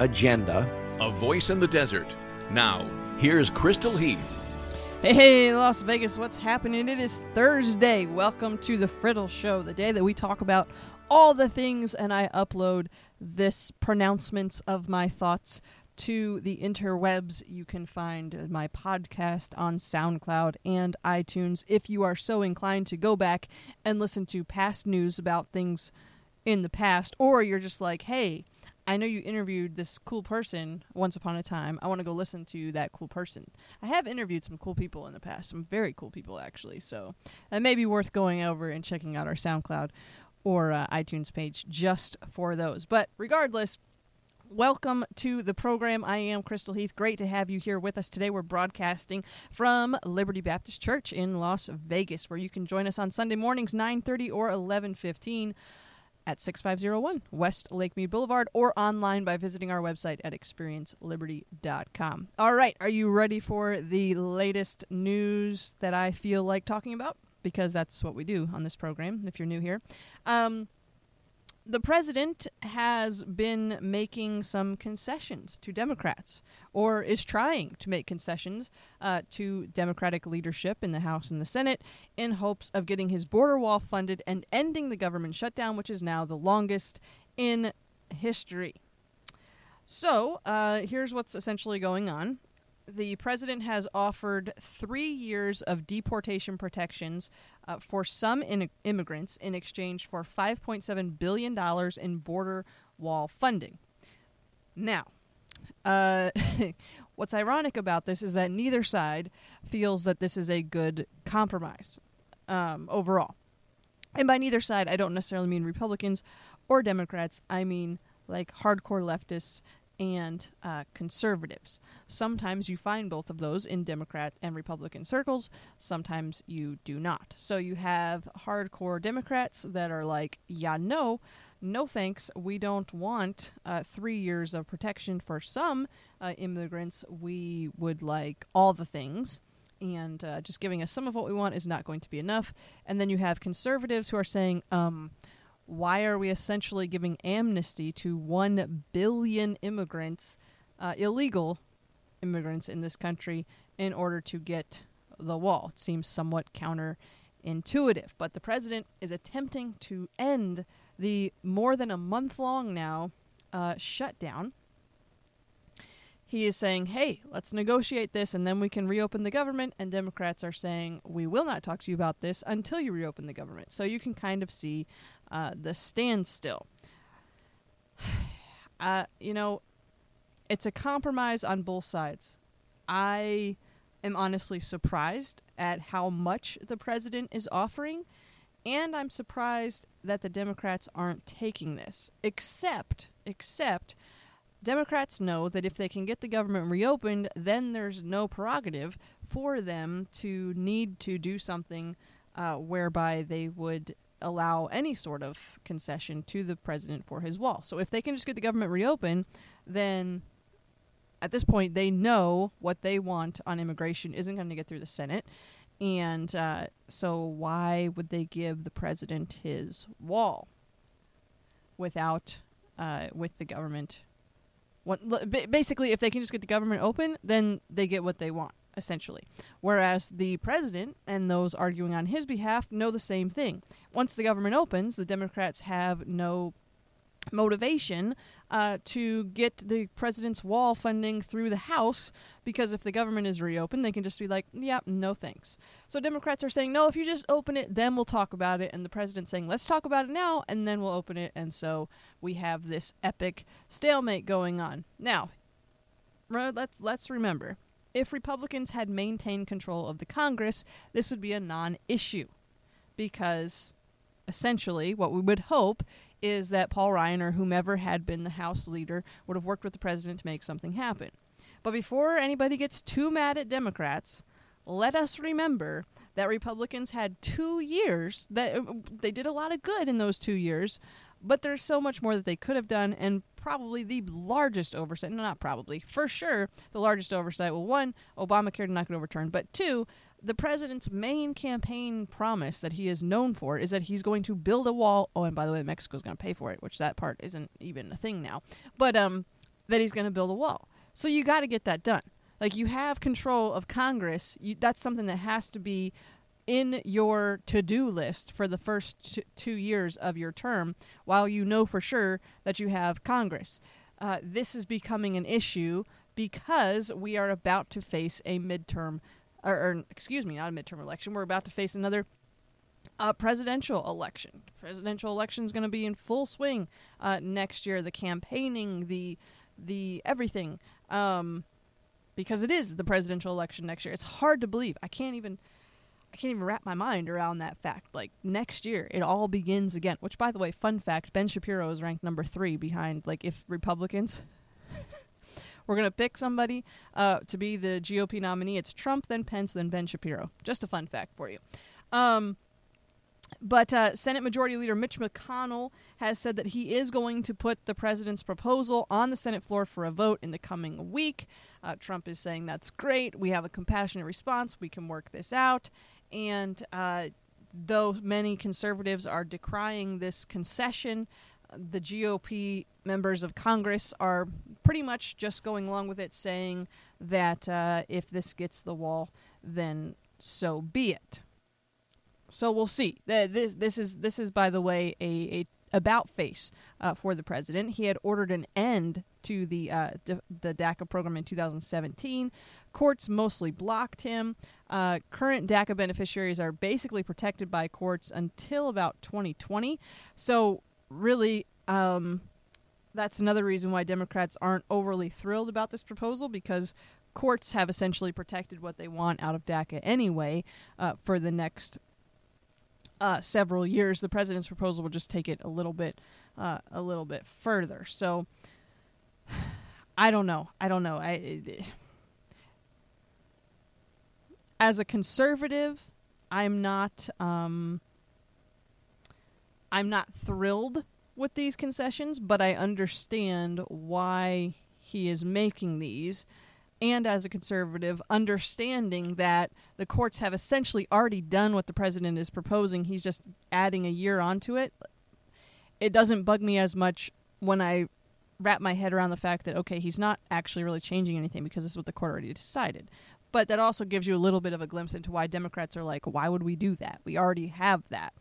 agenda. A voice in the desert. Now, here's Crystal Heath. Hey, hey, Las Vegas, what's happening? It is Thursday. Welcome to the Friddle Show, the day that we talk about all the things and I upload this pronouncements of my thoughts to the interwebs. You can find my podcast on SoundCloud and iTunes if you are so inclined to go back and listen to past news about things in the past, or you're just like, hey, I know you interviewed this cool person once upon a time. I want to go listen to that cool person. I have interviewed some cool people in the past, some very cool people actually. So that may be worth going over and checking out our SoundCloud or uh, iTunes page just for those. But regardless, welcome to the program. I am Crystal Heath. Great to have you here with us today. We're broadcasting from Liberty Baptist Church in Las Vegas, where you can join us on Sunday mornings, 9:30 or 11:15 at 6501 West Lakemead Boulevard or online by visiting our website at experienceliberty.com. All right, are you ready for the latest news that I feel like talking about? Because that's what we do on this program, if you're new here. Um, the president has been making some concessions to Democrats, or is trying to make concessions uh, to Democratic leadership in the House and the Senate in hopes of getting his border wall funded and ending the government shutdown, which is now the longest in history. So, uh, here's what's essentially going on the president has offered three years of deportation protections uh, for some in- immigrants in exchange for $5.7 billion in border wall funding. Now, uh, what's ironic about this is that neither side feels that this is a good compromise um, overall. And by neither side, I don't necessarily mean Republicans or Democrats. I mean like hardcore leftists and uh, conservatives. Sometimes you find both of those in Democrat and Republican circles, sometimes you do not. So you have hardcore Democrats that are like, yeah, no, no thanks. We don't want uh, three years of protection for some uh, immigrants. We would like all the things. And uh, just giving us some of what we want is not going to be enough. And then you have conservatives who are saying, um, why are we essentially giving amnesty to 1 billion immigrants, uh, illegal immigrants in this country, in order to get the wall? It seems somewhat counterintuitive. But the president is attempting to end the more than a month long now uh, shutdown. He is saying, hey, let's negotiate this and then we can reopen the government. And Democrats are saying, we will not talk to you about this until you reopen the government. So you can kind of see uh, the standstill. Uh, you know, it's a compromise on both sides. I am honestly surprised at how much the president is offering, and I'm surprised that the Democrats aren't taking this. Except, except, Democrats know that if they can get the government reopened, then there's no prerogative for them to need to do something uh, whereby they would allow any sort of concession to the president for his wall. So if they can just get the government reopened, then at this point they know what they want on immigration isn't going to get through the Senate. And uh, so why would they give the president his wall without, uh, with the government? basically, if they can just get the government open, then they get what they want essentially. Whereas the president and those arguing on his behalf know the same thing. Once the government opens, the Democrats have no motivation uh, to get the president's wall funding through the House because if the government is reopened, they can just be like, yeah, no thanks. So Democrats are saying, no, if you just open it, then we'll talk about it. And the president's saying, let's talk about it now, and then we'll open it. And so we have this epic stalemate going on. Now, let's, let's remember if Republicans had maintained control of the Congress, this would be a non issue. Because essentially, what we would hope is that Paul Ryan or whomever had been the House leader would have worked with the president to make something happen. But before anybody gets too mad at Democrats, let us remember that Republicans had two years that uh, they did a lot of good in those two years, but there's so much more that they could have done, and probably the largest oversight. No, not probably, for sure, the largest oversight. Well, one, Obamacare did not get overturned, but two, the president's main campaign promise that he is known for is that he's going to build a wall. Oh, and by the way, Mexico's going to pay for it, which that part isn't even a thing now. But um, that he's going to build a wall. So you got to get that done. Like you have control of Congress. You, that's something that has to be in your to-do list for the first t- two years of your term, while you know for sure that you have Congress. Uh, this is becoming an issue because we are about to face a midterm or, or excuse me, not a midterm election. We're about to face another uh, presidential election. Presidential election is going to be in full swing uh, next year. The campaigning, the the everything, um, because it is the presidential election next year. It's hard to believe. I can't even. I can't even wrap my mind around that fact. Like next year, it all begins again. Which, by the way, fun fact: Ben Shapiro is ranked number three behind. Like, if Republicans we're going to pick somebody uh, to be the GOP nominee. It's Trump, then Pence, then Ben Shapiro. Just a fun fact for you. Um, but uh, Senate Majority Leader Mitch McConnell has said that he is going to put the president's proposal on the Senate floor for a vote in the coming week. Uh, Trump is saying that's great. We have a compassionate response. We can work this out. And uh, though many conservatives are decrying this concession, the GOP members of Congress are pretty much just going along with it, saying that uh, if this gets the wall, then so be it. So we'll see. This this is this is by the way a, a about face uh, for the president. He had ordered an end to the uh, d- the DACA program in 2017. Courts mostly blocked him. Uh, current DACA beneficiaries are basically protected by courts until about 2020. So really, um, that's another reason why Democrats aren't overly thrilled about this proposal because courts have essentially protected what they want out of DACA anyway uh, for the next uh, several years. The president's proposal will just take it a little bit, uh, a little bit further. So, I don't know. I don't know. I, as a conservative, I'm not. Um, I'm not thrilled with these concessions, but I understand why he is making these. And as a conservative, understanding that the courts have essentially already done what the president is proposing, he's just adding a year onto it. It doesn't bug me as much when I wrap my head around the fact that, okay, he's not actually really changing anything because this is what the court already decided. But that also gives you a little bit of a glimpse into why Democrats are like, why would we do that? We already have that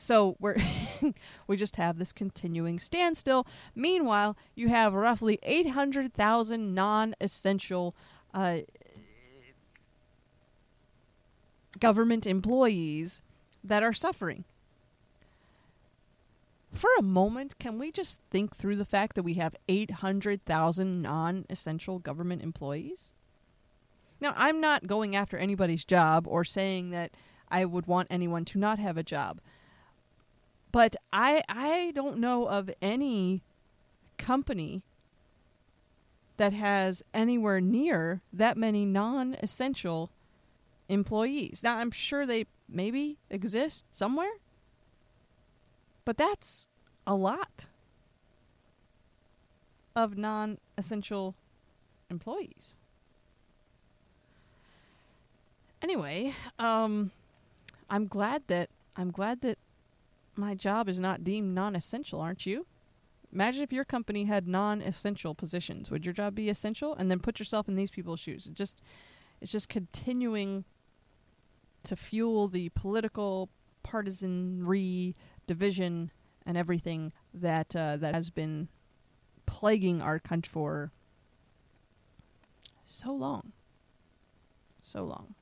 so we're we just have this continuing standstill. Meanwhile, you have roughly 800,000 non-essential uh, government employees that are suffering. For a moment, can we just think through the fact that we have 800,000 non essential government employees? Now, I'm not going after anybody's job or saying that I would want anyone to not have a job. But I I don't know of any company that has anywhere near that many non-essential employees. Now I'm sure they maybe exist somewhere. But that's a lot of non-essential employees. Anyway, um I'm glad that I'm glad that my job is not deemed non essential, aren't you? Imagine if your company had non essential positions. Would your job be essential? And then put yourself in these people's shoes. It just it's just continuing to fuel the political partisanry division and everything that uh, that has been plaguing our country for so long. So long.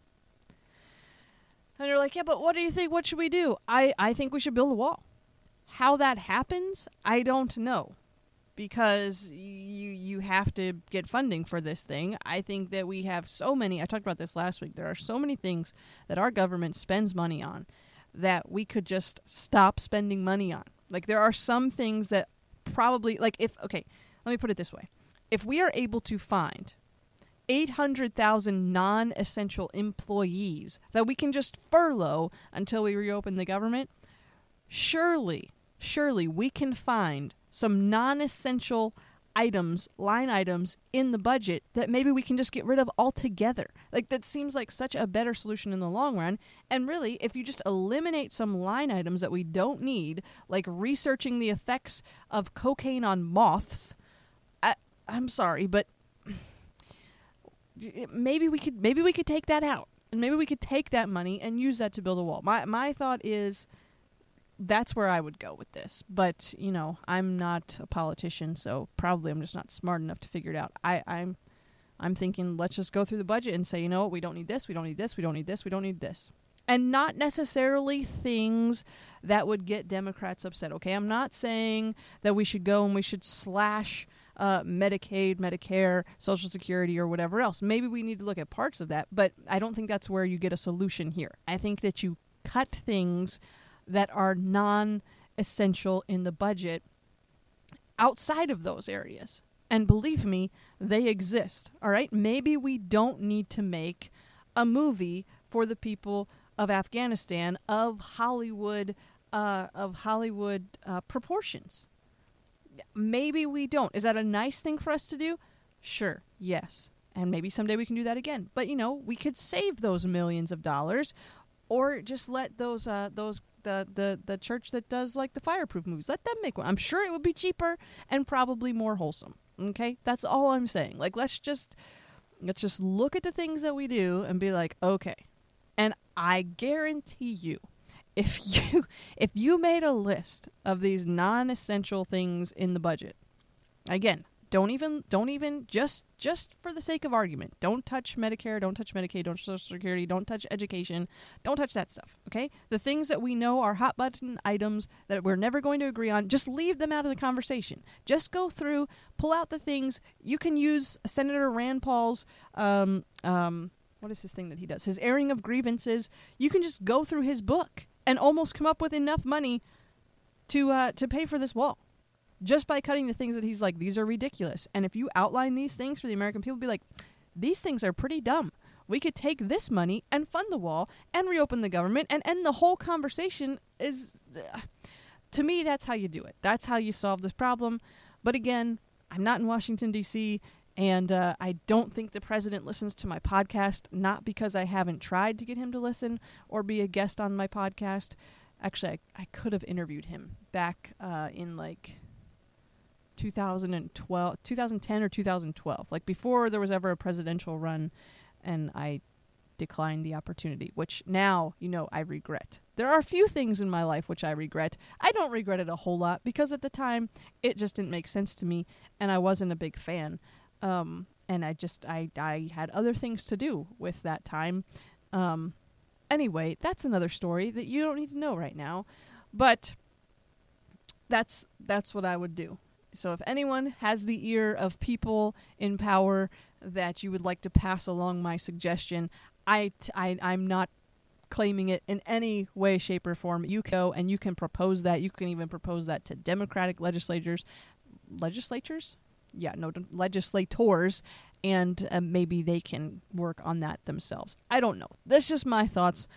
And they're like, yeah, but what do you think? What should we do? I, I think we should build a wall. How that happens, I don't know. Because you you have to get funding for this thing. I think that we have so many I talked about this last week. There are so many things that our government spends money on that we could just stop spending money on. Like there are some things that probably like if okay, let me put it this way. If we are able to find 800,000 non-essential employees that we can just furlough until we reopen the government, surely, surely we can find some non-essential items, line items in the budget that maybe we can just get rid of altogether. Like that seems like such a better solution in the long run. And really, if you just eliminate some line items that we don't need, like researching the effects of cocaine on moths, I, I'm sorry, but maybe we could maybe we could take that out. And maybe we could take that money and use that to build a wall. My my thought is that's where I would go with this. But you know, I'm not a politician, so probably I'm just not smart enough to figure it out. I, I'm I'm thinking let's just go through the budget and say, you know what, we don't need this, we don't need this, we don't need this, we don't need this. And not necessarily things that would get Democrats upset. Okay, I'm not saying that we should go and we should slash uh, Medicaid, Medicare, Social Security, or whatever else. Maybe we need to look at parts of that, but I don't think that's where you get a solution here. I think that you cut things that are non essential in the budget outside of those areas. And believe me, they exist. All right? Maybe we don't need to make a movie for the people of Afghanistan of Hollywood uh, of Hollywood uh, proportions. Maybe we don't. Is that a nice thing for us to do? Sure. Yes. And maybe someday we can do that again. But you know, we could save those millions of dollars or just let those uh, those the, the the church that does like the fireproof movies. Let them make one. I'm sure it would be cheaper and probably more wholesome. Okay, that's all I'm saying. Like let's just let's just look at the things that we do and be like, okay. And I guarantee you, if you if you made a list of these non-essential things in the budget, again, don't even don't even just just for the sake of argument don't touch medicare don't touch medicaid don't touch social security don't touch education don't touch that stuff okay? The things that we know are hot button items that we're never going to agree on just leave them out of the conversation. Just go through pull out the things. You can use senator rand paul's um, um, what is this thing that he does? His airing of grievances. You can just go through his book and almost come up with enough money to uh, to pay for this wall just by cutting the things that he's like, these are ridiculous. And if you outline these things for the American people, be like, these things are pretty dumb. We could take this money and fund the wall and reopen the government and end the whole conversation. Is uh, to me, that's how you do it. That's how you solve this problem. But again, I'm not in Washington D.C. And uh, I don't think the president listens to my podcast, not because I haven't tried to get him to listen or be a guest on my podcast. Actually, I, I could have interviewed him back uh, in like 2012, 2010 or 2012, like before there was ever a presidential run, and I declined the opportunity, which now, you know, I regret. There are a few things in my life which I regret. I don't regret it a whole lot because at the time it just didn't make sense to me and I wasn't a big fan. Um, and I just I I had other things to do with that time. Um, anyway, that's another story that you don't need to know right now, but that's that's what I would do. So if anyone has the ear of people in power that you would like to pass along my suggestion, I, t- I I'm not claiming it in any way, shape, or form. You go and you can propose that. You can even propose that to Democratic legislators, legislatures, yeah, no, legislators, and uh, maybe they can work on that themselves. I don't know. That's just my thoughts.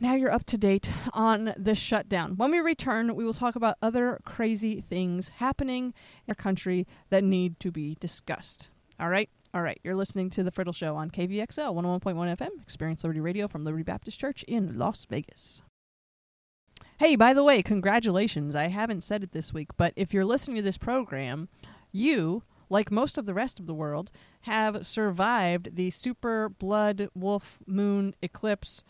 Now you're up to date on the shutdown. When we return, we will talk about other crazy things happening in our country that need to be discussed. All right? All right. You're listening to The Friddle Show on KVXL 101.1 FM, Experience Liberty Radio from Liberty Baptist Church in Las Vegas. Hey, by the way, congratulations. I haven't said it this week, but if you're listening to this program, you, like most of the rest of the world, have survived the super blood wolf moon eclipse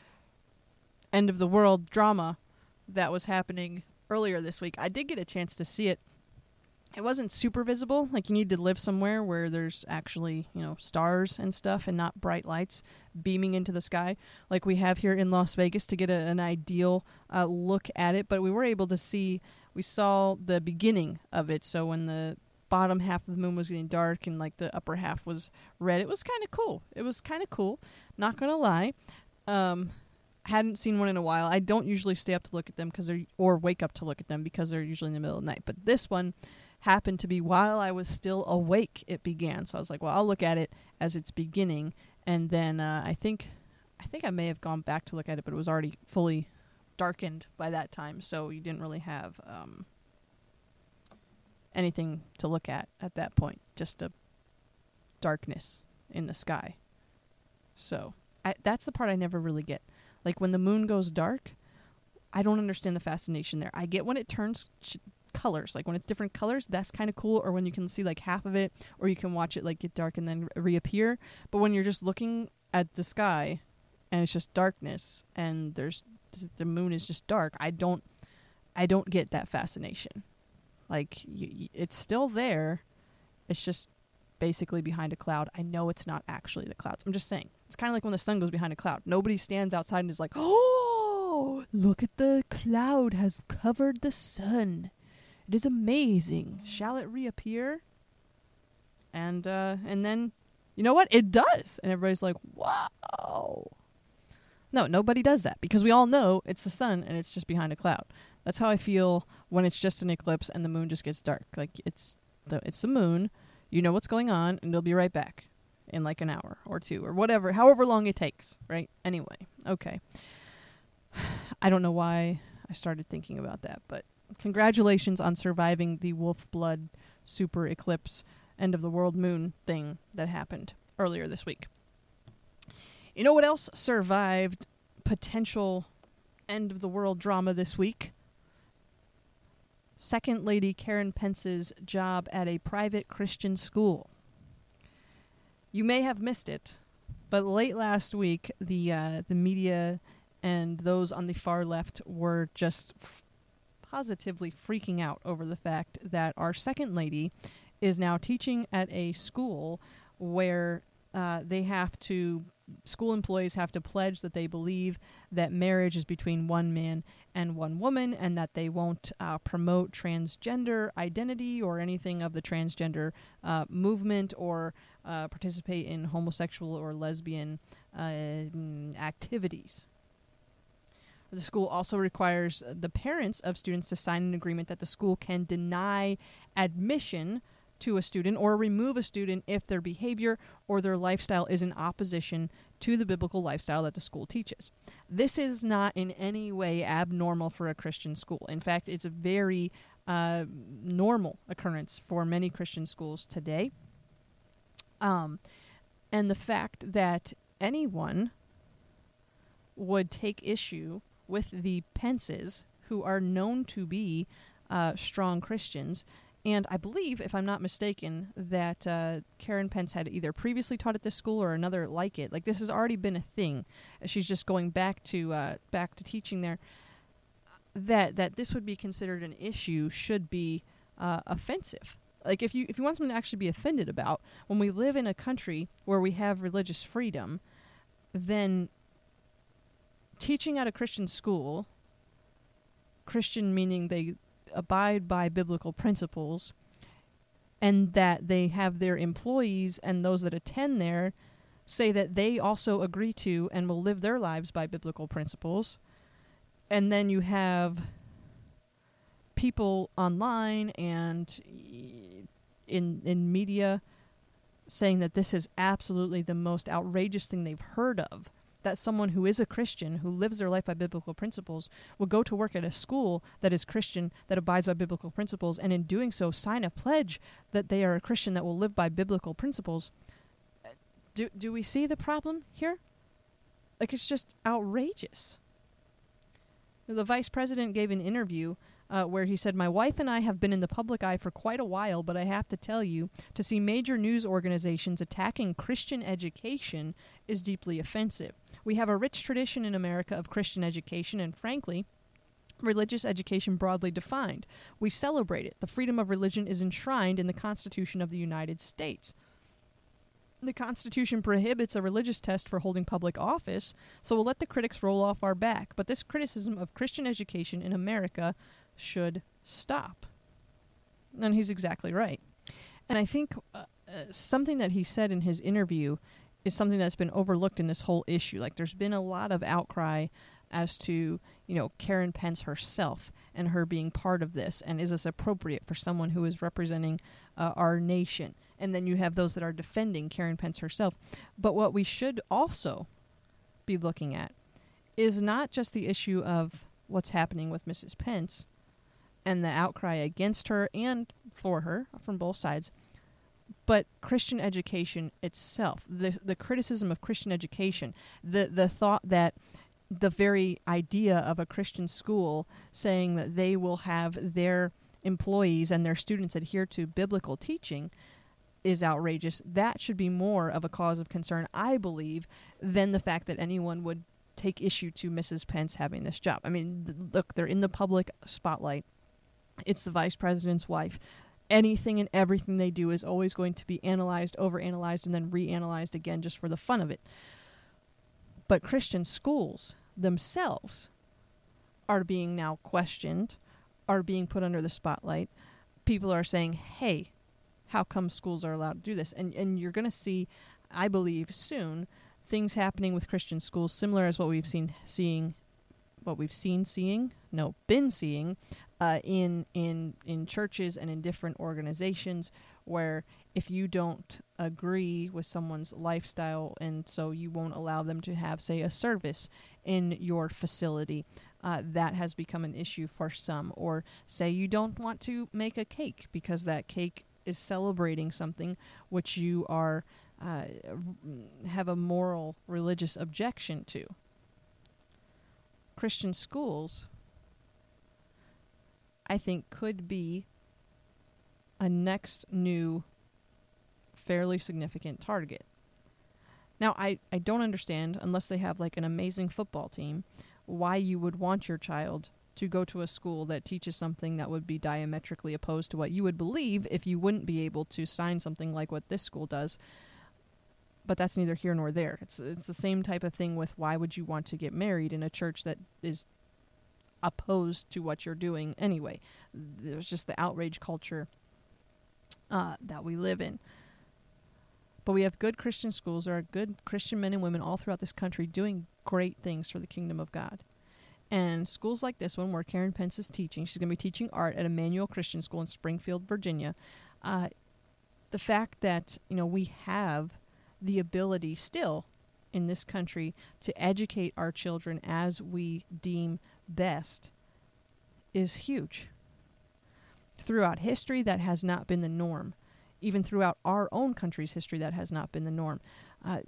end of the world drama that was happening earlier this week. I did get a chance to see it. It wasn't super visible. Like you need to live somewhere where there's actually, you know, stars and stuff and not bright lights beaming into the sky like we have here in Las Vegas to get a, an ideal uh, look at it. But we were able to see, we saw the beginning of it. So when the bottom half of the moon was getting dark and like the upper half was red, it was kind of cool. It was kind of cool. Not to lie. Um, hadn't seen one in a while. I don't usually stay up to look at them because they're or wake up to look at them because they're usually in the middle of the night. But this one happened to be while I was still awake. It began, so I was like, well, I'll look at it as it's beginning, and then uh, I think I think I may have gone back to look at it, but it was already fully darkened by that time, so you didn't really have um, anything to look at at that point. Just a darkness in the sky. So I, that's the part I never really get. Like when the moon goes dark, I don't understand the fascination there. I get when it turns ch- colors, like when it's different colors, that's kind of cool. Or when you can see like half of it, or you can watch it like get dark and then re- reappear. But when you're just looking at the sky, and it's just darkness, and there's the moon is just dark, I don't, I don't get that fascination. Like it's still there, it's just basically behind a cloud. I know it's not actually the clouds. I'm just saying. It's kind of like when the sun goes behind a cloud. Nobody stands outside and is like, "Oh, look at the cloud has covered the sun. It is amazing. Shall it reappear?" And uh and then you know what? It does. And everybody's like, "Wow." No, nobody does that because we all know it's the sun and it's just behind a cloud. That's how I feel when it's just an eclipse and the moon just gets dark. Like it's the it's the moon you know what's going on and it'll be right back in like an hour or two or whatever however long it takes right? Anyway okay. I don't know why i started thinking about that but congratulations on surviving the wolf blood super eclipse end of the world moon thing that happened earlier this week. You know what else survived potential end of the world drama this week Second Lady Karen Pence's job at a private Christian school. You may have missed it, but late last week, the uh, the media and those on the far left were just f- positively freaking out over the fact that our second lady is now teaching at a school where uh, they have to school employees have to pledge that they believe that marriage is between one man and one woman and that they won't uh, promote transgender identity or anything of the transgender uh, movement or uh, participate in homosexual or lesbian uh, activities. The school also requires the parents of students to sign an agreement that the school can deny admission to a student or remove a student if their behavior or their lifestyle is in opposition to the biblical lifestyle that the school teaches. This is not in any way abnormal for a Christian school. In fact, it's a very uh, normal occurrence for many Christian schools today. Um, and the fact that anyone would take issue with the Pences, who are known to be uh, strong Christians, and I believe, if I'm not mistaken, that uh, Karen Pence had either previously taught at this school or another like it. Like this has already been a thing. She's just going back to uh, back to teaching there. That that this would be considered an issue should be uh, offensive. Like if you if you want something to actually be offended about, when we live in a country where we have religious freedom, then teaching at a Christian school, Christian meaning they abide by biblical principles and that they have their employees and those that attend there say that they also agree to and will live their lives by biblical principles. And then you have people online and in in media saying that this is absolutely the most outrageous thing they've heard of that someone who is a Christian, who lives their life by biblical principles, will go to work at a school that is Christian, that abides by biblical principles, and in doing so sign a pledge that they are a Christian that will live by biblical principles. Do, do we see the problem here? Like, it's just outrageous. The vice president gave an interview uh, where he said, My wife and I have been in the public eye for quite a while, but I have to tell you, to see major news organizations attacking Christian education is deeply offensive. We have a rich tradition in America of Christian education, and frankly, religious education broadly defined. We celebrate it. The freedom of religion is enshrined in the Constitution of the United States. The Constitution prohibits a religious test for holding public office, so we'll let the critics roll off our back. But this criticism of Christian education in America should stop. And he's exactly right. And I think uh, uh, something that he said in his interview is something that's been overlooked in this whole issue. Like, there's been a lot of outcry as to you know Karen Pence herself and her being part of this, and is this appropriate for someone who is representing uh, our nation? And then you have those that are defending Karen Pence herself. But what we should also be looking at is not just the issue of what's happening with Mrs. Pence and the outcry against her and for her from both sides, but Christian education itself, the the criticism of Christian education, the the thought that the very idea of a Christian school saying that they will have their employees and their students adhere to biblical teaching is outrageous. That should be more of a cause of concern, I believe, than the fact that anyone would take issue to Mrs. Pence having this job. I mean, look, they're in the public spotlight. It's the vice president's wife. Anything and everything they do is always going to be analyzed, overanalyzed, and then reanalyzed again just for the fun of it. But Christian schools themselves are being now questioned, are being put under the spotlight. People are saying, hey, how come schools are allowed to do this? And, and you're going to see, I believe, soon things happening with Christian schools similar as what we've seen seeing what we've seen seeing no been seeing uh, in in in churches and in different organizations where if you don't agree with someone's lifestyle and so you won't allow them to have say a service in your facility uh, that has become an issue for some. Or say you don't want to make a cake because that cake is celebrating something which you are uh, have a moral religious objection to. Christian schools i think could be a next new fairly significant target. Now, I, I don't understand, unless they have like an amazing football team, why you would want your child to go to a school that teaches something that would be diametrically opposed to what you would believe if you wouldn't be able to sign something like what this school does. But that's neither here nor there. It's it's the same type of thing with why would you want to get married in a church that is opposed to what you're doing anyway. There's just the outrage culture uh, that we live in. But we have good Christian schools. There are good Christian men and women all throughout this country doing great things for the kingdom of God. And schools like this one, where Karen Pence is teaching, she's going to be teaching art at Immanuel Christian School in Springfield, Virginia. Uh, the fact that you know we have the ability still in this country to educate our children as we deem best is huge. Throughout history, that has not been the norm even throughout our own country's history, that has not been the norm. Uh,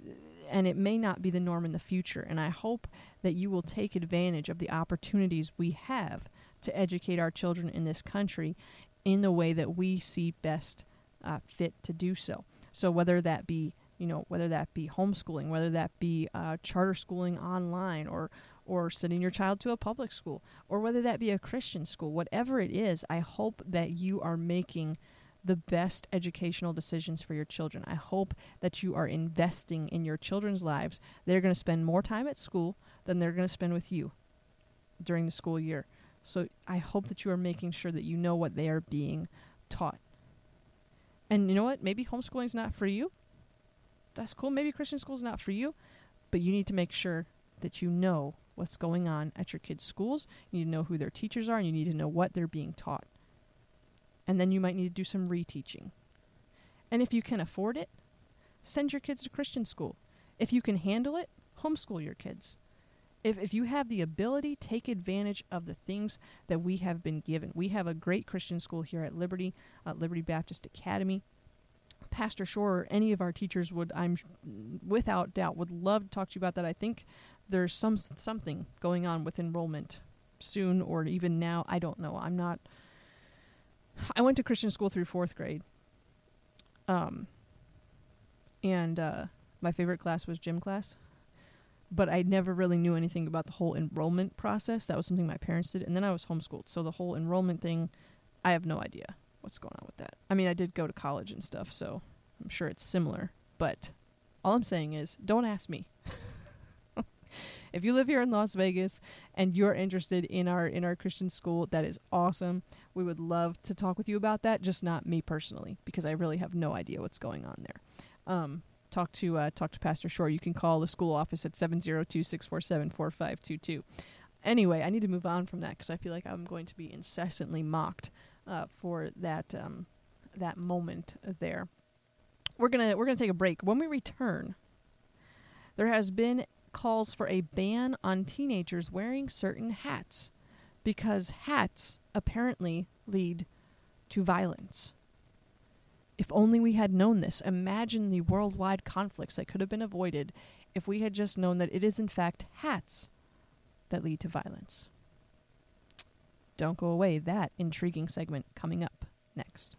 and it may not be the norm in the future. And I hope that you will take advantage of the opportunities we have to educate our children in this country in the way that we see best uh, fit to do so. So whether that be you know whether that be homeschooling, whether that be uh, charter schooling online, or or sending your child to a public school, or whether that be a Christian school, whatever it is, I hope that you are making the best educational decisions for your children. I hope that you are investing in your children's lives. They're going to spend more time at school than they're going to spend with you during the school year. So I hope that you are making sure that you know what they are being taught. And you know what? Maybe homeschooling is not for you. That's cool. Maybe Christian school is not for you, but you need to make sure that you know what's going on at your kids' schools. You need to know who their teachers are, and you need to know what they're being taught and then you might need to do some reteaching. And if you can afford it, send your kids to Christian school. If you can handle it, homeschool your kids. If, if you have the ability, take advantage of the things that we have been given. We have a great Christian school here at Liberty, uh, Liberty Baptist Academy. Pastor Shore or any of our teachers would, I'm without doubt, would love to talk to you about that. I think there's some something going on with enrollment soon or even now. I don't know. I'm not I went to Christian school through fourth grade. Um, and uh, my favorite class was gym class. But I never really knew anything about the whole enrollment process. That was something my parents did. And then I was homeschooled. So the whole enrollment thing, I have no idea what's going on with that. I mean, I did go to college and stuff, so I'm sure it's similar. But all I'm saying is don't ask me. If you live here in Las Vegas and you're interested in our in our Christian school, that is awesome. We would love to talk with you about that, just not me personally, because I really have no idea what's going on there. Um, talk to uh, talk to Pastor Shore, you can call the school office at 702-647-4522. Anyway, I need to move on from that because I feel like I'm going to be incessantly mocked uh, for that um, that moment there. We're gonna we're gonna take a break. When we return, there has been calls for a ban on teenagers wearing certain hats because hats apparently lead to violence. If only we had known this. Imagine the worldwide conflicts that could have been avoided if we had just known that it is, in fact, hats that lead to violence. Don't go away. That intriguing segment coming up next.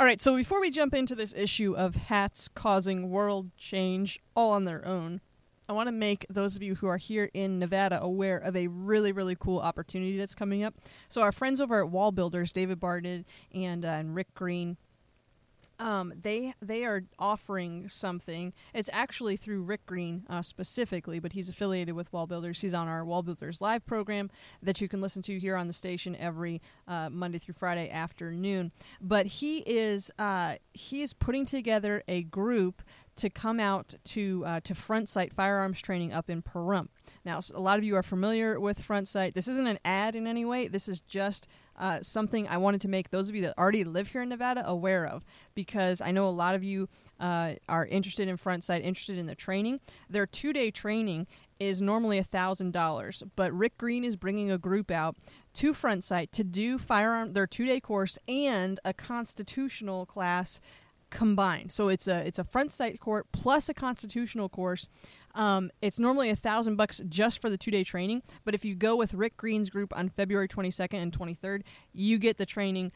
All right, so before we jump into this issue of hats causing world change all on their own, I want to make those of you who are here in Nevada aware of a really, really cool opportunity that's coming up. So, our friends over at Wall Builders, David Barton and, uh, and Rick Green, um, they they are offering something. It's actually through Rick Green uh, specifically, but he's affiliated with Wall Builders. He's on our Wall Builders live program that you can listen to here on the station every uh, Monday through Friday afternoon. But he is uh, he is putting together a group to come out to uh, to Front Sight firearms training up in Pahrump. Now, a lot of you are familiar with Front Sight. This isn't an ad in any way. This is just uh, something I wanted to make those of you that already live here in Nevada aware of because I know a lot of you uh, are interested in Front Sight, interested in the training. Their two day training is normally a thousand dollars, but Rick Green is bringing a group out to Front Sight to do firearm their two day course and a constitutional class combined. So it's a it's a front sight court plus a constitutional course. Um, it's normally a thousand bucks just for the two day training, but if you go with Rick Green's group on February 22nd and 23rd, you get the training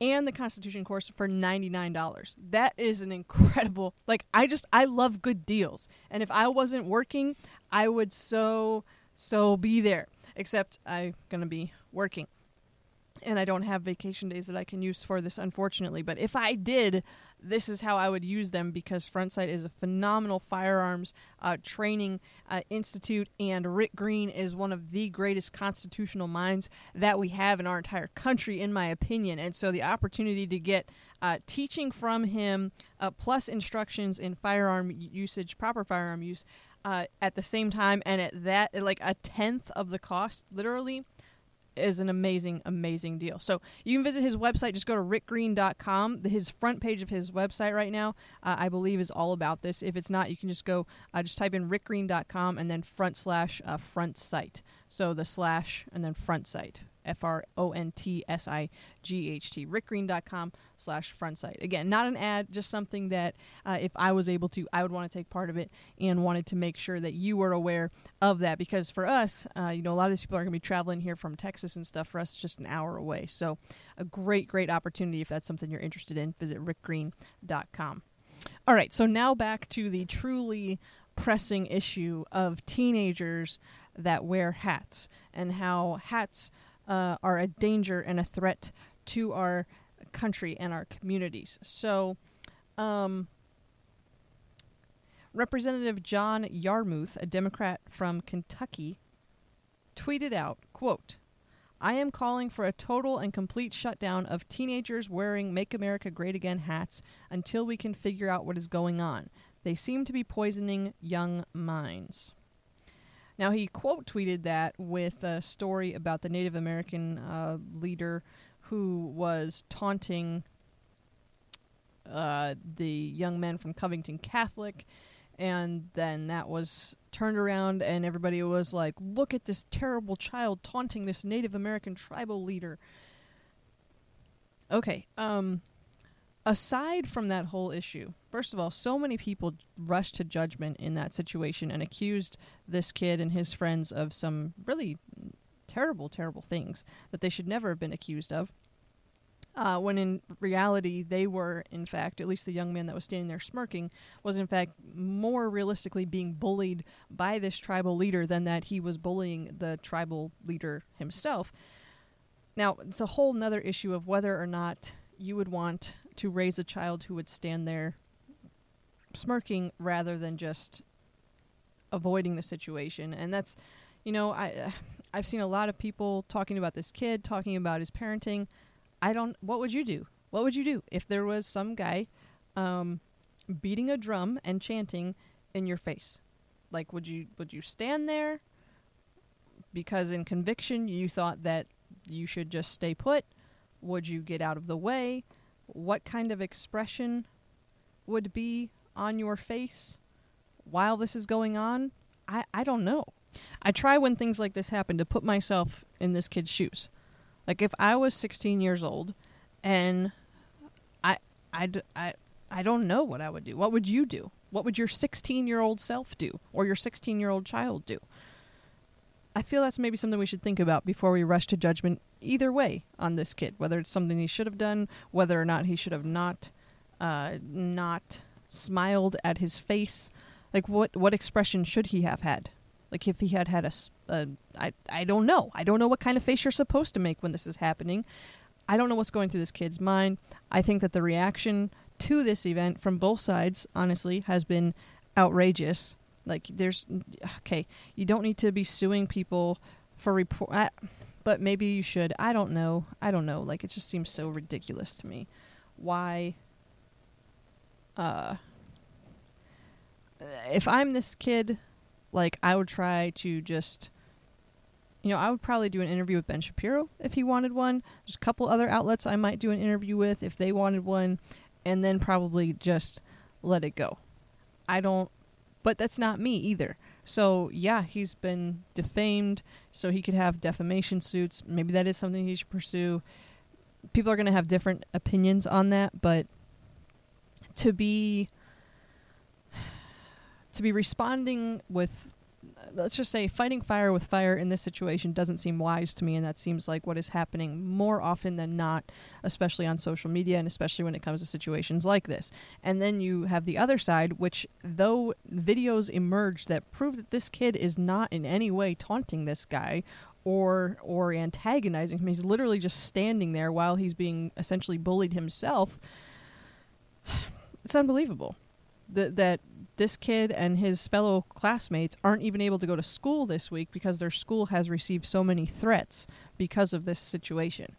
and the Constitution course for $99. That is an incredible, like, I just, I love good deals. And if I wasn't working, I would so, so be there. Except I'm going to be working and I don't have vacation days that I can use for this, unfortunately. But if I did, this is how I would use them because Front Sight is a phenomenal firearms uh, training uh, institute, and Rick Green is one of the greatest constitutional minds that we have in our entire country, in my opinion. And so the opportunity to get uh, teaching from him, uh, plus instructions in firearm usage, proper firearm use. Uh, at the same time, and at that, like a tenth of the cost, literally, is an amazing, amazing deal. So you can visit his website. Just go to rickgreen.com. His front page of his website right now, uh, I believe, is all about this. If it's not, you can just go, uh, just type in rickgreen.com and then front slash uh, front sight. So the slash and then front sight. F R O N T S I G H T. rickgreen.com slash front sight. Again, not an ad, just something that uh, if I was able to, I would want to take part of it and wanted to make sure that you were aware of that because for us, uh, you know, a lot of these people are going to be traveling here from Texas and stuff. For us, just an hour away. So a great, great opportunity if that's something you're interested in. Visit rickgreen.com. All right, so now back to the truly pressing issue of teenagers that wear hats and how hats uh, are a danger and a threat to our country and our communities. So, um, Representative John Yarmuth, a Democrat from Kentucky, tweeted out, quote, I am calling for a total and complete shutdown of teenagers wearing Make America Great Again hats until we can figure out what is going on. They seem to be poisoning young minds. Now, he quote tweeted that with a story about the Native American uh, leader who was taunting uh, the young men from Covington Catholic. And then that was turned around, and everybody was like, Look at this terrible child taunting this Native American tribal leader. Okay, um, aside from that whole issue, first of all, so many people rushed to judgment in that situation and accused this kid and his friends of some really terrible, terrible things that they should never have been accused of. Uh, when in reality, they were, in fact, at least the young man that was standing there smirking, was in fact more realistically being bullied by this tribal leader than that he was bullying the tribal leader himself. Now, it's a whole nother issue of whether or not you would want to raise a child who would stand there smirking rather than just avoiding the situation. And that's, you know, I I've seen a lot of people talking about this kid, talking about his parenting. I don't. What would you do What would you do if there was some guy um, beating a drum and chanting in your face? Like, would you would you stand there because in conviction you thought that you should just stay put? Would you get out of the way? What kind of expression would be on your face while this is going on? I, I don't know. I try when things like this happen to put myself in this kid's shoes. Like if I was 16 years old and I I I I don't know what I would do. What would you do? What would your 16-year-old self do or your 16-year-old child do? I feel that's maybe something we should think about before we rush to judgment either way on this kid, whether it's something he should have done, whether or not he should have not uh, not smiled at his face. Like what what expression should he have had? Like if he had had a, a I I don't know. I don't know what kind of face you're supposed to make when this is happening. I don't know what's going through this kid's mind. I think that the reaction to this event from both sides, honestly, has been outrageous. Like there's okay, you don't need to be suing people for report uh, but maybe you should. I don't know. I don't know. Like it just seems so ridiculous to me. Why uh if I'm this kid, like I would try to just you know, I would probably do an interview with Ben Shapiro if he wanted one. There's a couple other outlets I might do an interview with if they wanted one, and then probably just let it go. I don't, but that's not me either. So, yeah, he's been defamed, so he could have defamation suits. Maybe that is something he should pursue. People are going to have different opinions on that, but to be to be responding with let's just say fighting fire with fire in this situation doesn't seem wise to me and that seems like what is happening more often than not especially on social media and especially when it comes to situations like this. And then you have the other side which though videos emerge that prove that this kid is not in any way taunting this guy or or antagonizing him he's literally just standing there while he's being essentially bullied himself it's unbelievable that that this kid and his fellow classmates aren't even able to go to school this week because their school has received so many threats because of this situation.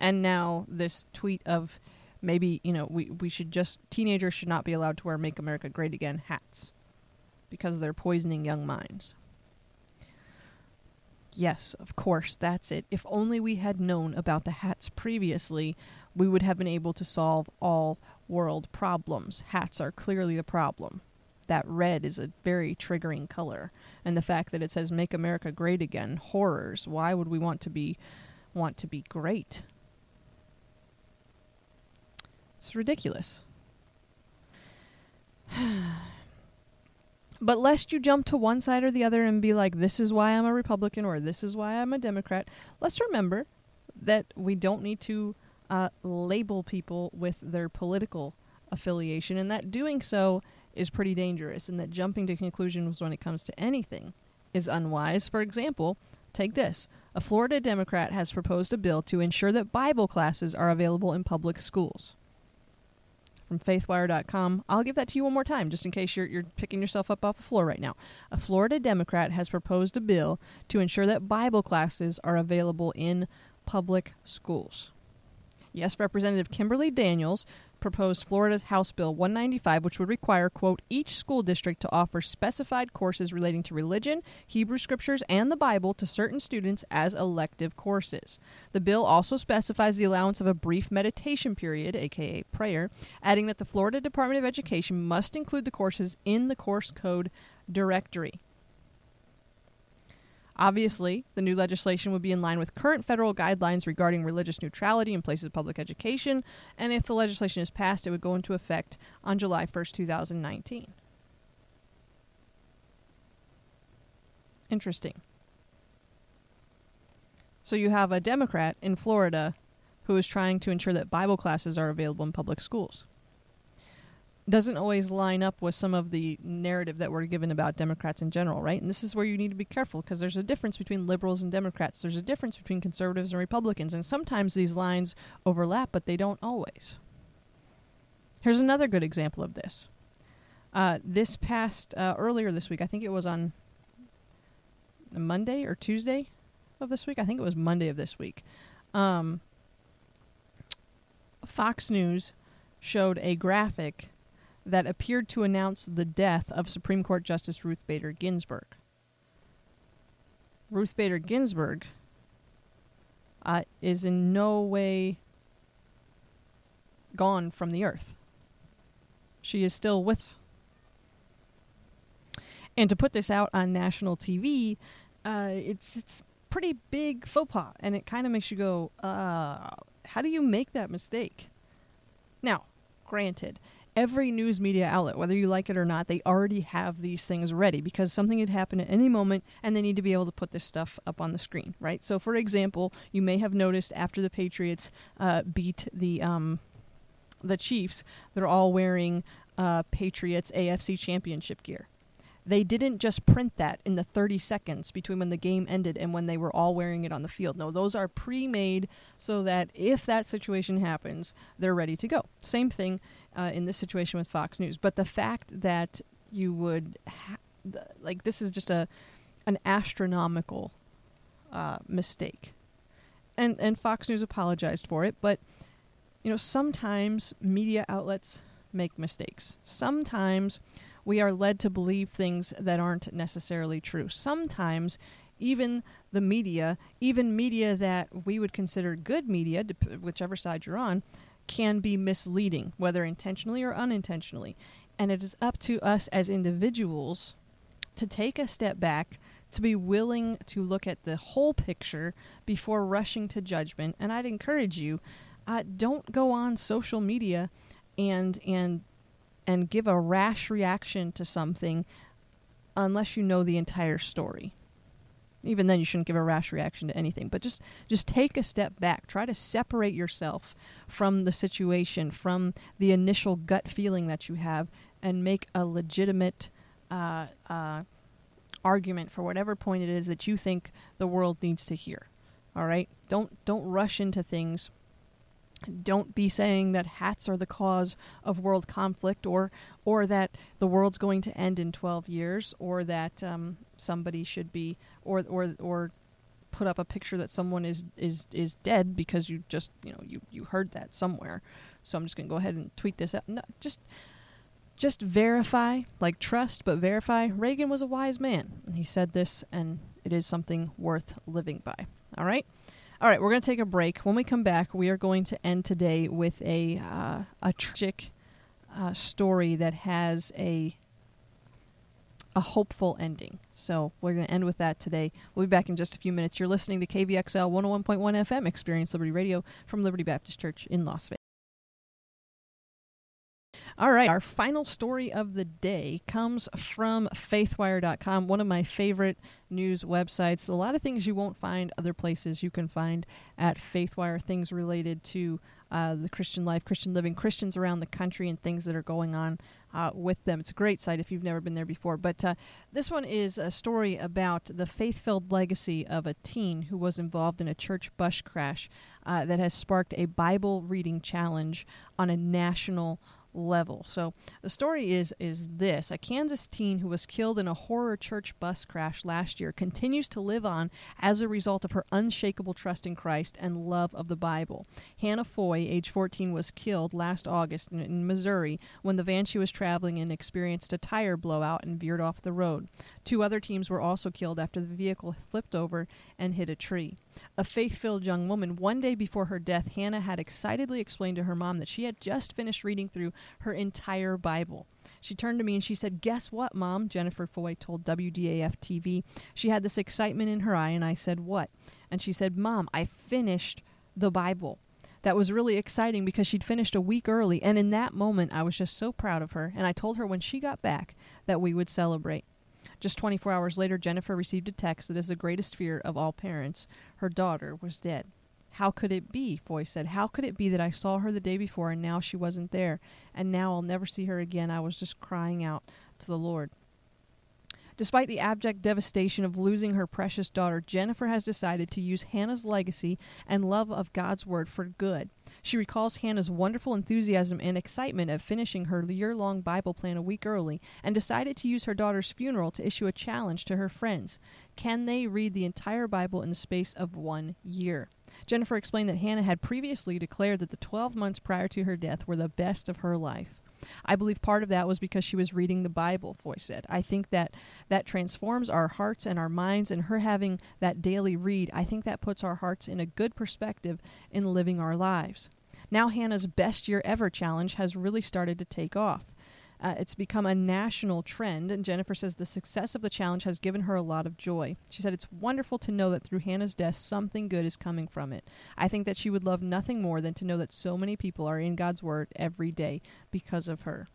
And now this tweet of maybe, you know, we, we should just, teenagers should not be allowed to wear Make America Great Again hats because they're poisoning young minds. Yes, of course, that's it. If only we had known about the hats previously, we would have been able to solve all world problems. Hats are clearly the problem. That red is a very triggering color, and the fact that it says "Make America Great Again" horrors. Why would we want to be want to be great? It's ridiculous. but lest you jump to one side or the other and be like, "This is why I'm a Republican" or "This is why I'm a Democrat," let's remember that we don't need to uh, label people with their political affiliation, and that doing so is pretty dangerous, and that jumping to conclusions when it comes to anything is unwise. For example, take this. A Florida Democrat has proposed a bill to ensure that Bible classes are available in public schools. From faithwire.com. I'll give that to you one more time, just in case you're, you're picking yourself up off the floor right now. A Florida Democrat has proposed a bill to ensure that Bible classes are available in public schools. Yes, Representative Kimberly Daniels proposed Florida's House Bill 195, which would require, quote, each school district to offer specified courses relating to religion, Hebrew scriptures, and the Bible to certain students as elective courses. The bill also specifies the allowance of a brief meditation period, aka prayer, adding that the Florida Department of Education must include the courses in the course code directory. Obviously, the new legislation would be in line with current federal guidelines regarding religious neutrality in places of public education, and if the legislation is passed, it would go into effect on July 1st, 2019. Interesting. So you have a Democrat in Florida who is trying to ensure that Bible classes are available in public schools doesn't always line up with some of the narrative that we're given about Democrats in general, right? And this is where you need to be careful because there's a difference between liberals and Democrats. There's a difference between conservatives and Republicans, and sometimes these lines overlap, but they don't always. Here's another good example of this. Uh, this past uh, earlier this week, I think it was on Monday or Tuesday of this week. I think it was Monday of this week. Um, Fox News showed a graphic that appeared to announce the death of Supreme Court Justice Ruth Bader Ginsburg. Ruth Bader Ginsburg uh, is in no way gone from the earth. She is still with. And to put this out on national TV, uh, it's it's pretty big faux pas, and it kind of makes you go, uh, "How do you make that mistake?" Now, granted, every news media outlet, whether you like it or not, they already have these things ready because something could happen at any moment and they need to be able to put this stuff up on the screen, right? So, for example, you may have noticed after the Patriots uh, beat the um, the Chiefs, they're all wearing uh, Patriots AFC Championship gear. They didn't just print that in the 30 seconds between when the game ended and when they were all wearing it on the field. No, those are pre made so that if that situation happens, they're ready to go. Same thing uh, in this situation with Fox News. But the fact that you would, ha- like, this is just a an astronomical uh, mistake. And, and Fox News apologized for it, but you know, sometimes media outlets make mistakes. Sometimes we are led to believe things that aren't necessarily true. Sometimes even the media, even media that we would consider good media, whichever side you're on, can be misleading, whether intentionally or unintentionally. And it is up to us as individuals to take a step back, to be willing to look at the whole picture before rushing to judgment. And I'd encourage you uh, don't go on social media and and and give a rash reaction to something unless you know the entire story. Even then you shouldn't give a rash reaction to anything, but just just take a step back. Try to separate yourself from the situation, from the initial gut feeling that you have and make a legitimate uh, uh, argument for whatever point it is that you think the world needs to hear. All right? Don't don't rush into things don't be saying that hats are the cause of world conflict or or that the world's going to end in 12 years or that um, somebody should be or or or put up a picture that someone is is is dead because you just you know you you heard that somewhere. So i'm just going to go ahead and tweet this out. No, just just verify like trust but verify reagan was a wise man. And he said this and it is something worth living by. All right all right, we're going to take a break. When we come back, we are going to end today with a uh, a tragic uh, story that has a a hopeful ending. So we're going to end with that today. We'll be back in just a few minutes. You're listening to KVXL 101.1 FM Experience Liberty Radio from Liberty Baptist Church in Las Vegas. All right, our final story of the day comes from faithwire.com, one of my favorite news websites. A lot of things you won't find other places you can find at Faithwire, things related to uh, the Christian life, Christian living, Christians around the country, and things that are going on uh, with them. It's a great site if you've never been there before. But uh, this one is a story about the faith filled legacy of a teen who was involved in a church bus crash uh, that has sparked a Bible reading challenge on a national level. So the story is is this: a Kansas teen who was killed in a horror church bus crash last year continues to live on as a result of her unshakable trust in Christ and love of the Bible. Hannah Foy, age 14, was killed last August in, in Missouri when the van she was traveling in experienced a tire blowout and veered off the road. Two other teams were also killed after the vehicle flipped over and hit a tree. A faith filled young woman, one day before her death, Hannah had excitedly explained to her mom that she had just finished reading through her entire Bible. She turned to me and she said, Guess what, Mom? Jennifer Foy told WDAF TV. She had this excitement in her eye, and I said, What? And she said, Mom, I finished the Bible. That was really exciting because she'd finished a week early, and in that moment, I was just so proud of her. And I told her when she got back that we would celebrate. Just 24 hours later, Jennifer received a text that is the greatest fear of all parents. Her daughter was dead. How could it be? Foy said. How could it be that I saw her the day before and now she wasn't there? And now I'll never see her again. I was just crying out to the Lord. Despite the abject devastation of losing her precious daughter, Jennifer has decided to use Hannah's legacy and love of God's Word for good. She recalls Hannah's wonderful enthusiasm and excitement at finishing her year long Bible plan a week early and decided to use her daughter's funeral to issue a challenge to her friends. Can they read the entire Bible in the space of one year? Jennifer explained that Hannah had previously declared that the 12 months prior to her death were the best of her life. I believe part of that was because she was reading the Bible, Foy said. I think that that transforms our hearts and our minds, and her having that daily read, I think that puts our hearts in a good perspective in living our lives. Now, Hannah's Best Year Ever challenge has really started to take off. Uh, it's become a national trend, and Jennifer says the success of the challenge has given her a lot of joy. She said it's wonderful to know that through Hannah's death, something good is coming from it. I think that she would love nothing more than to know that so many people are in God's Word every day because of her.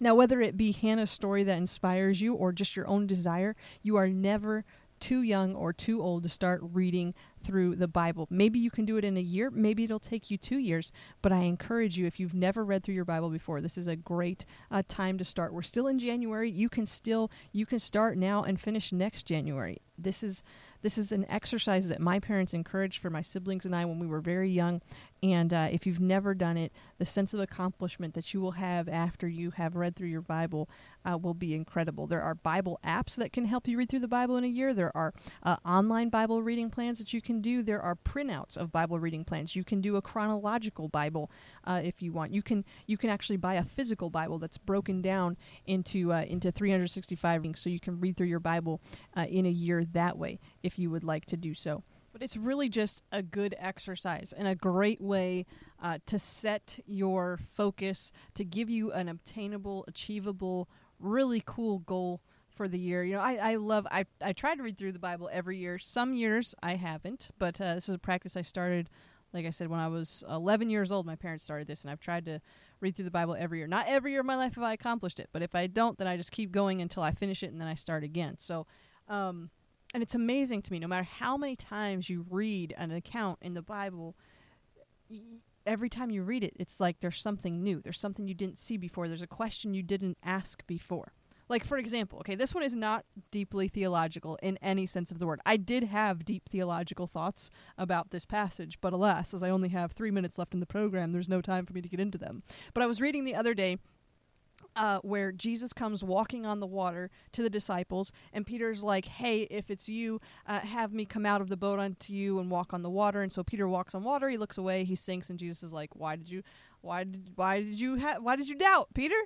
Now, whether it be Hannah's story that inspires you or just your own desire, you are never too young or too old to start reading through the Bible. Maybe you can do it in a year, maybe it'll take you two years, but I encourage you, if you've never read through your Bible before, this is a great uh, time to start. We're still in January. You can still, you can start now and finish next January. This is this is an exercise that my parents encouraged for my siblings and I when we were very young. And uh, if you've never done it, the sense of accomplishment that you will have after you have read through your Bible uh, will be incredible. There are Bible apps that can help you read through the Bible in a year. There are uh, online Bible reading plans that you can do. There are printouts of Bible reading plans. You can do a chronological Bible uh, if you want. You can you can actually buy a physical Bible that's broken down into uh, into 365 readings, so you can read through your Bible uh, in a year that way if you would like to do so. But it's really just a good exercise and a great way uh, to set your focus to give you an obtainable, achievable, really cool goal for the year. You know, I, I love, I, I try to read through the Bible every year. Some years I haven't, but uh, this is a practice I started, like I said, when I was 11 years old. My parents started this, and I've tried to read through the Bible every year. Not every year of my life have I accomplished it, but if I don't, then I just keep going until I finish it, and then I start again. So, um, and it's amazing to me, no matter how many times you read an account in the Bible, y- every time you read it, it's like there's something new. There's something you didn't see before. There's a question you didn't ask before. Like, for example, okay, this one is not deeply theological in any sense of the word. I did have deep theological thoughts about this passage, but alas, as I only have three minutes left in the program, there's no time for me to get into them. But I was reading the other day uh, where Jesus comes walking on the water to the disciples, and Peter's like, "Hey, if it's you, uh, have me come out of the boat unto you and walk on the water." And so Peter walks on water. He looks away. He sinks, and Jesus is like, "Why did you? Why did? Why did you? Ha- why did you doubt, Peter?"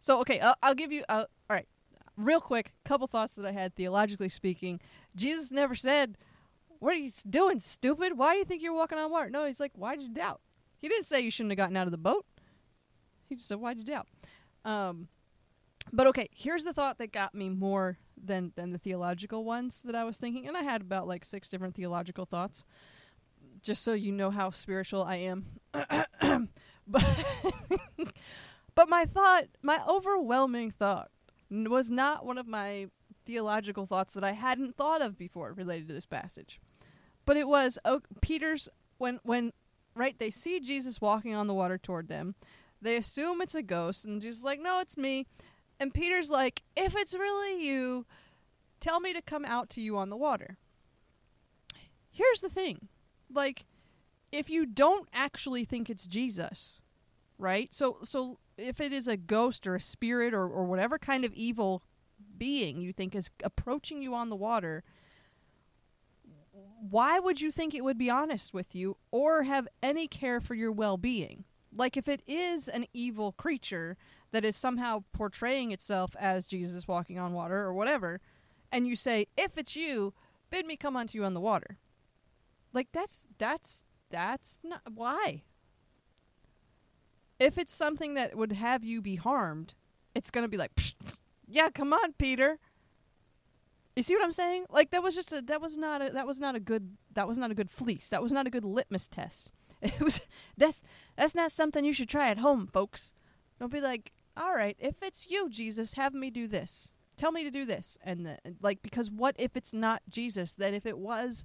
So okay, uh, I'll give you. Uh, all right, real quick, couple thoughts that I had theologically speaking. Jesus never said, "What are you doing, stupid? Why do you think you're walking on water?" No, he's like, "Why did you doubt?" He didn't say you shouldn't have gotten out of the boat. He just said, "Why'd you doubt?" Um, but okay, here's the thought that got me more than than the theological ones that I was thinking, and I had about like six different theological thoughts, just so you know how spiritual I am. but but my thought, my overwhelming thought, was not one of my theological thoughts that I hadn't thought of before related to this passage, but it was oh, Peter's when when right they see Jesus walking on the water toward them. They assume it's a ghost, and is like, "No, it's me." And Peter's like, "If it's really you, tell me to come out to you on the water." Here's the thing, like, if you don't actually think it's Jesus, right? So, so if it is a ghost or a spirit or or whatever kind of evil being you think is approaching you on the water, why would you think it would be honest with you or have any care for your well-being? Like if it is an evil creature that is somehow portraying itself as Jesus walking on water or whatever, and you say, "If it's you, bid me come unto you on the water." Like that's that's that's not why. If it's something that would have you be harmed, it's going to be like, "Yeah, come on, Peter." You see what I'm saying? Like that was just a that was not a that was not a good that was not a good fleece. That was not a good litmus test. It was that's that's not something you should try at home, folks. Don't be like, all right, if it's you, Jesus, have me do this. Tell me to do this, and the, like because what if it's not Jesus? Then if it was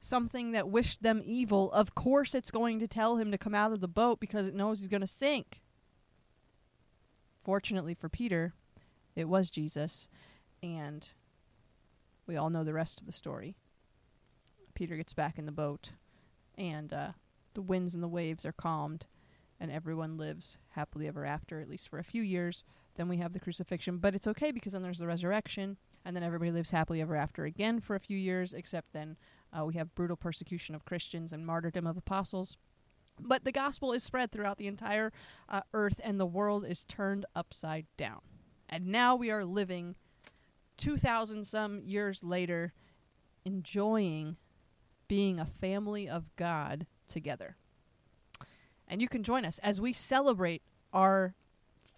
something that wished them evil, of course it's going to tell him to come out of the boat because it knows he's going to sink. Fortunately for Peter, it was Jesus, and we all know the rest of the story. Peter gets back in the boat, and uh, the winds and the waves are calmed and everyone lives happily ever after, at least for a few years. Then we have the crucifixion, but it's okay because then there's the resurrection, and then everybody lives happily ever after again for a few years, except then Uh, we have brutal persecution of Christians and martyrdom of apostles. But the gospel is spread throughout the entire uh, earth, and the world is turned upside down. And now we are living 2,000 some years later, enjoying being a family of God together. And you can join us as we celebrate our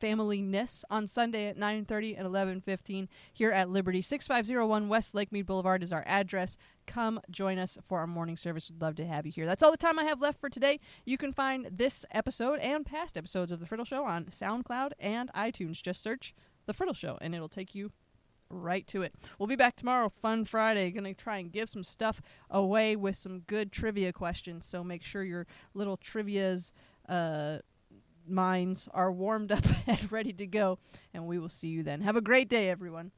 familyness on Sunday at 9:30 and 11:15 here at Liberty 6501 West Lakemead Boulevard is our address. Come join us for our morning service. We'd love to have you here. That's all the time I have left for today. You can find this episode and past episodes of The Friddle Show on SoundCloud and iTunes. Just search The Friddle Show and it'll take you right to it. We'll be back tomorrow, Fun Friday. Going to try and give some stuff away with some good trivia questions. So make sure your little trivia's uh, minds are warmed up and ready to go. And we will see you then. Have a great day, everyone.